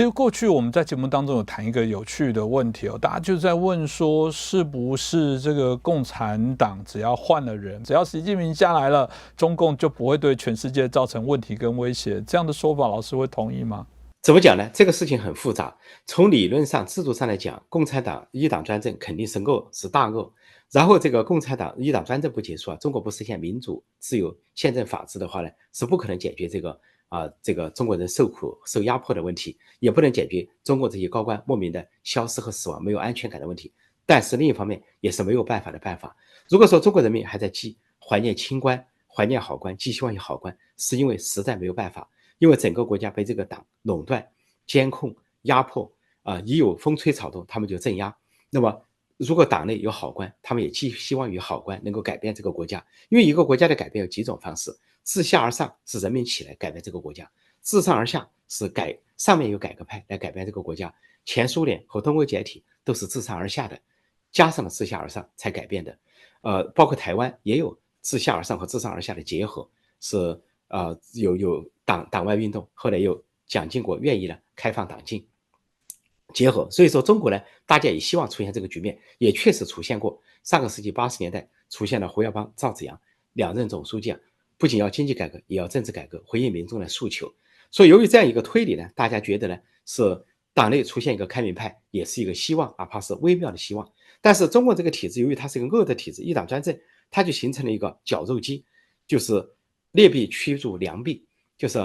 其实过去我们在节目当中有谈一个有趣的问题哦，大家就在问说，是不是这个共产党只要换了人，只要习近平下来了，中共就不会对全世界造成问题跟威胁？这样的说法，老师会同意吗？怎么讲呢？这个事情很复杂。从理论上、制度上来讲，共产党一党专政肯定是恶，是大恶。然后这个共产党一党专政不结束啊，中国不实现民主、自由、宪政、法治的话呢，是不可能解决这个。啊，这个中国人受苦受压迫的问题，也不能解决中国这些高官莫名的消失和死亡、没有安全感的问题。但是另一方面，也是没有办法的办法。如果说中国人民还在寄怀念清官、怀念好官、寄希望于好官，是因为实在没有办法，因为整个国家被这个党垄断、监控、压迫啊，一有风吹草动，他们就镇压。那么，如果党内有好官，他们也寄希望于好官能够改变这个国家，因为一个国家的改变有几种方式。自下而上是人民起来改变这个国家，自上而下是改上面有改革派来改变这个国家。前苏联和东欧解体都是自上而下的，加上了自下而上才改变的。呃，包括台湾也有自下而上和自上而下的结合，是呃有有党党外运动，后来又蒋经国愿意呢开放党禁结合。所以说中国呢，大家也希望出现这个局面，也确实出现过。上个世纪八十年代出现了胡耀邦、赵紫阳两任总书记啊。不仅要经济改革，也要政治改革，回应民众的诉求。所以，由于这样一个推理呢，大家觉得呢是党内出现一个开明派，也是一个希望，哪怕是微妙的希望。但是，中国这个体制，由于它是一个恶的体制，一党专政，它就形成了一个绞肉机，就是劣币驱逐良币，就是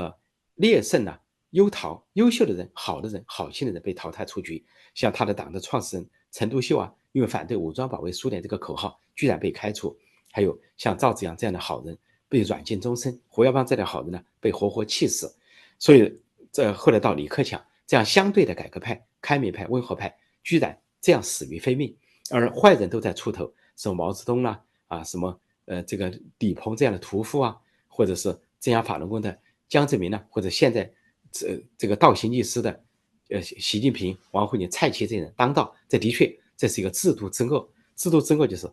劣胜呢优逃，优秀的人、好的人、好心的人被淘汰出局。像他的党的创始人陈独秀啊，因为反对武装保卫苏联这个口号，居然被开除。还有像赵紫阳这样的好人。被软禁终身，胡耀邦这类好人呢被活活气死，所以这后来到李克强这样相对的改革派、开明派、温和派，居然这样死于非命，而坏人都在出头，什么毛泽东啦啊，什么呃这个李鹏这样的屠夫啊，或者是镇压法轮功的江泽民呢，或者现在这这个倒行逆施的呃习近平、王沪宁、蔡奇这些人当道，这的确这是一个制度之恶，制度之恶就是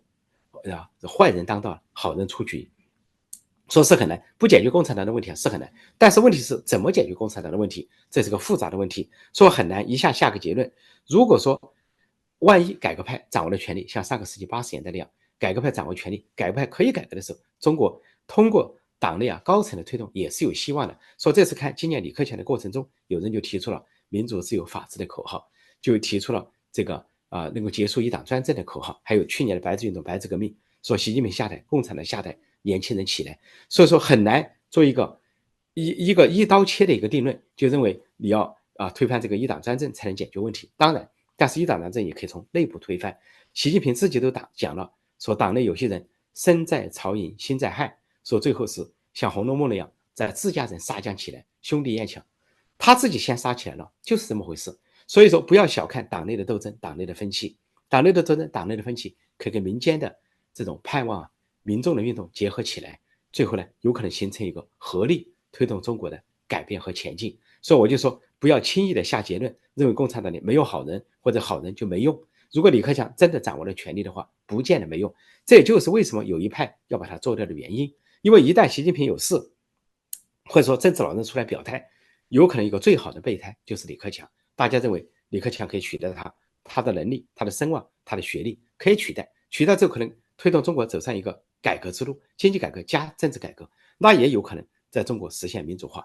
啊坏人当道，好人出局。说是很难，不解决共产党的问题啊是很难，但是问题是怎么解决共产党的问题，这是个复杂的问题。说很难一下下个结论。如果说万一改革派掌握了权力，像上个世纪八十年代那样，改革派掌握权力，改革派可以改革的时候，中国通过党内啊高层的推动也是有希望的。说这次看今年李克强的过程中，有人就提出了民主、自由、法治的口号，就提出了这个啊能够结束一党专政的口号，还有去年的白纸运动、白纸革命，说习近平下台，共产党下台。年轻人起来，所以说很难做一个一一个一刀切的一个定论，就认为你要啊推翻这个一党专政才能解决问题。当然，但是一党专政也可以从内部推翻。习近平自己都打讲了，说党内有些人身在曹营心在汉，说最后是像《红楼梦》那样在自家人杀将起来，兄弟阋墙，他自己先杀起来了，就是这么回事。所以说不要小看党内的斗争，党内的分歧，党内的斗争，党内的分歧可跟民间的这种盼望啊。民众的运动结合起来，最后呢，有可能形成一个合力推动中国的改变和前进。所以我就说，不要轻易的下结论，认为共产党里没有好人或者好人就没用。如果李克强真的掌握了权力的话，不见得没用。这也就是为什么有一派要把他做掉的原因。因为一旦习近平有事，或者说政治老人出来表态，有可能一个最好的备胎就是李克强。大家认为李克强可以取代他，他的能力、他的声望、他的学历可以取代，取代之后可能推动中国走上一个。改革之路，经济改革加政治改革，那也有可能在中国实现民主化。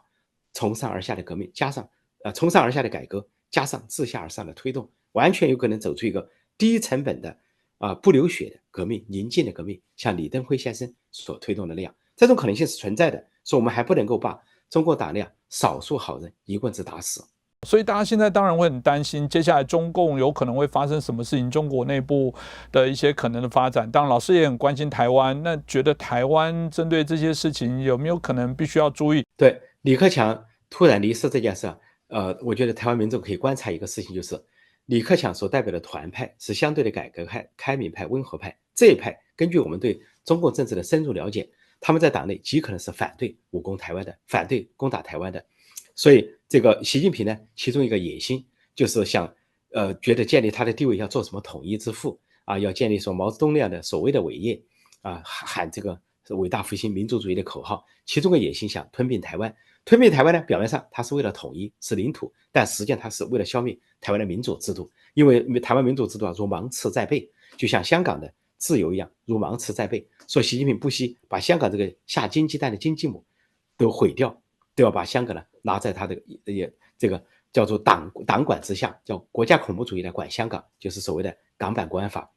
从上而下的革命，加上呃从上而下的改革，加上自下而上的推动，完全有可能走出一个低成本的啊不流血的革命，宁静的革命，像李登辉先生所推动的那样，这种可能性是存在的。所以，我们还不能够把中国党那样少数好人一棍子打死。所以大家现在当然会很担心，接下来中共有可能会发生什么事情，中国内部的一些可能的发展。当然，老师也很关心台湾，那觉得台湾针对这些事情有没有可能必须要注意？对李克强突然离世这件事，呃，我觉得台湾民众可以观察一个事情，就是李克强所代表的团派是相对的改革派、开明派、温和派这一派。根据我们对中共政治的深入了解，他们在党内极可能是反对武攻台湾的，反对攻打台湾的。所以，这个习近平呢，其中一个野心就是想，呃，觉得建立他的地位要做什么统一之父啊，要建立说毛泽东那样的所谓的伟业啊，喊这个伟大复兴民族主义的口号。其中的野心想吞并台湾，吞并台湾呢，表面上它是为了统一，是领土，但实际上它是为了消灭台湾的民主制度，因为台湾民主制度啊如芒刺在背，就像香港的自由一样，如芒刺在背。说习近平不惜把香港这个下金鸡蛋的金鸡母都毁掉，都要把香港呢拿在他的也这个叫做党党管之下，叫国家恐怖主义来管香港，就是所谓的港版国安法。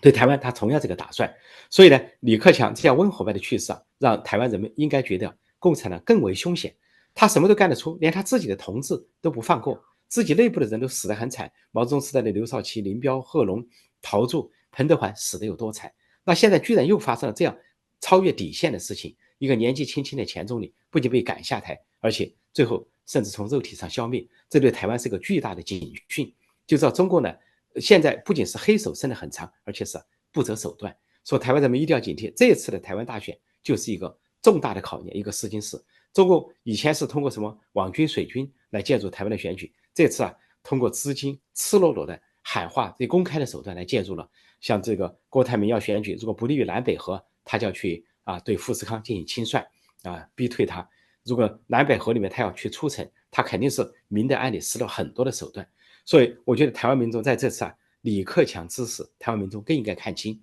对台湾，他同样这个打算。所以呢，李克强这样温和派的去世啊，让台湾人们应该觉得共产党更为凶险。他什么都干得出，连他自己的同志都不放过，自己内部的人都死得很惨。毛泽东时代的刘少奇、林彪、贺龙、陶铸、彭德怀死得有多惨？那现在居然又发生了这样超越底线的事情，一个年纪轻轻的前总理不仅被赶下台，而且最后甚至从肉体上消灭，这对台湾是个巨大的警讯。就知道中国呢，现在不仅是黑手伸得很长，而且是不择手段。说台湾人民一定要警惕，这次的台湾大选就是一个重大的考验，一个试金石。中共以前是通过什么网军、水军来介入台湾的选举，这次啊，通过资金赤裸裸的喊话、最公开的手段来介入了。像这个郭台铭要选举，如果不利于南北河，他就要去啊对富士康进行清算啊逼退他；如果南北河里面他要去出城，他肯定是明的暗里施了很多的手段。所以我觉得台湾民众在这次啊，李克强支持台湾民众更应该看清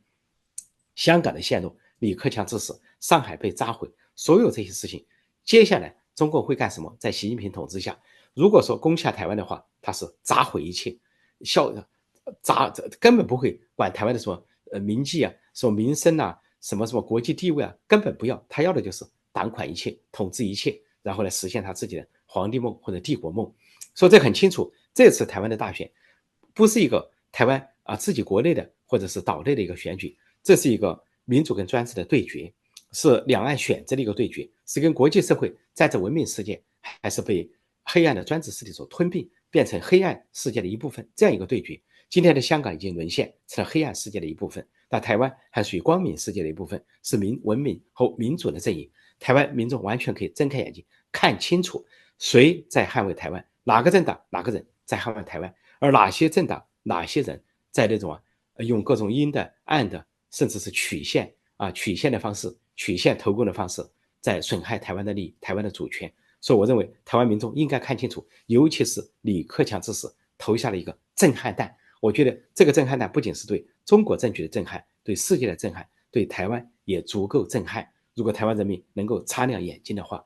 香港的陷落，李克强支持上海被炸毁，所有这些事情，接下来中共会干什么？在习近平统治下，如果说攻下台湾的话，他是砸毁一切，笑。砸根本不会管台湾的什么呃名迹啊，什么民生啊，什么什么国际地位啊，根本不要，他要的就是党管一切，统治一切，然后来实现他自己的皇帝梦或者帝国梦。说这很清楚，这次台湾的大选不是一个台湾啊自己国内的或者是岛内的一个选举，这是一个民主跟专制的对决，是两岸选择的一个对决，是跟国际社会在这文明世界还是被黑暗的专制势力所吞并，变成黑暗世界的一部分这样一个对决。今天的香港已经沦陷，成了黑暗世界的一部分。那台湾还属于光明世界的一部分，是民文明和民主的阵营。台湾民众完全可以睁开眼睛看清楚，谁在捍卫台湾，哪个政党、哪个人在捍卫台湾，而哪些政党、哪些人在那种啊，用各种阴的、暗的，甚至是曲线啊、曲线的方式、曲线投共的方式，在损害台湾的利益、台湾的主权。所以，我认为台湾民众应该看清楚，尤其是李克强之时投下了一个震撼弹。我觉得这个震撼呢不仅是对中国政局的震撼，对世界的震撼，对台湾也足够震撼。如果台湾人民能够擦亮眼睛的话。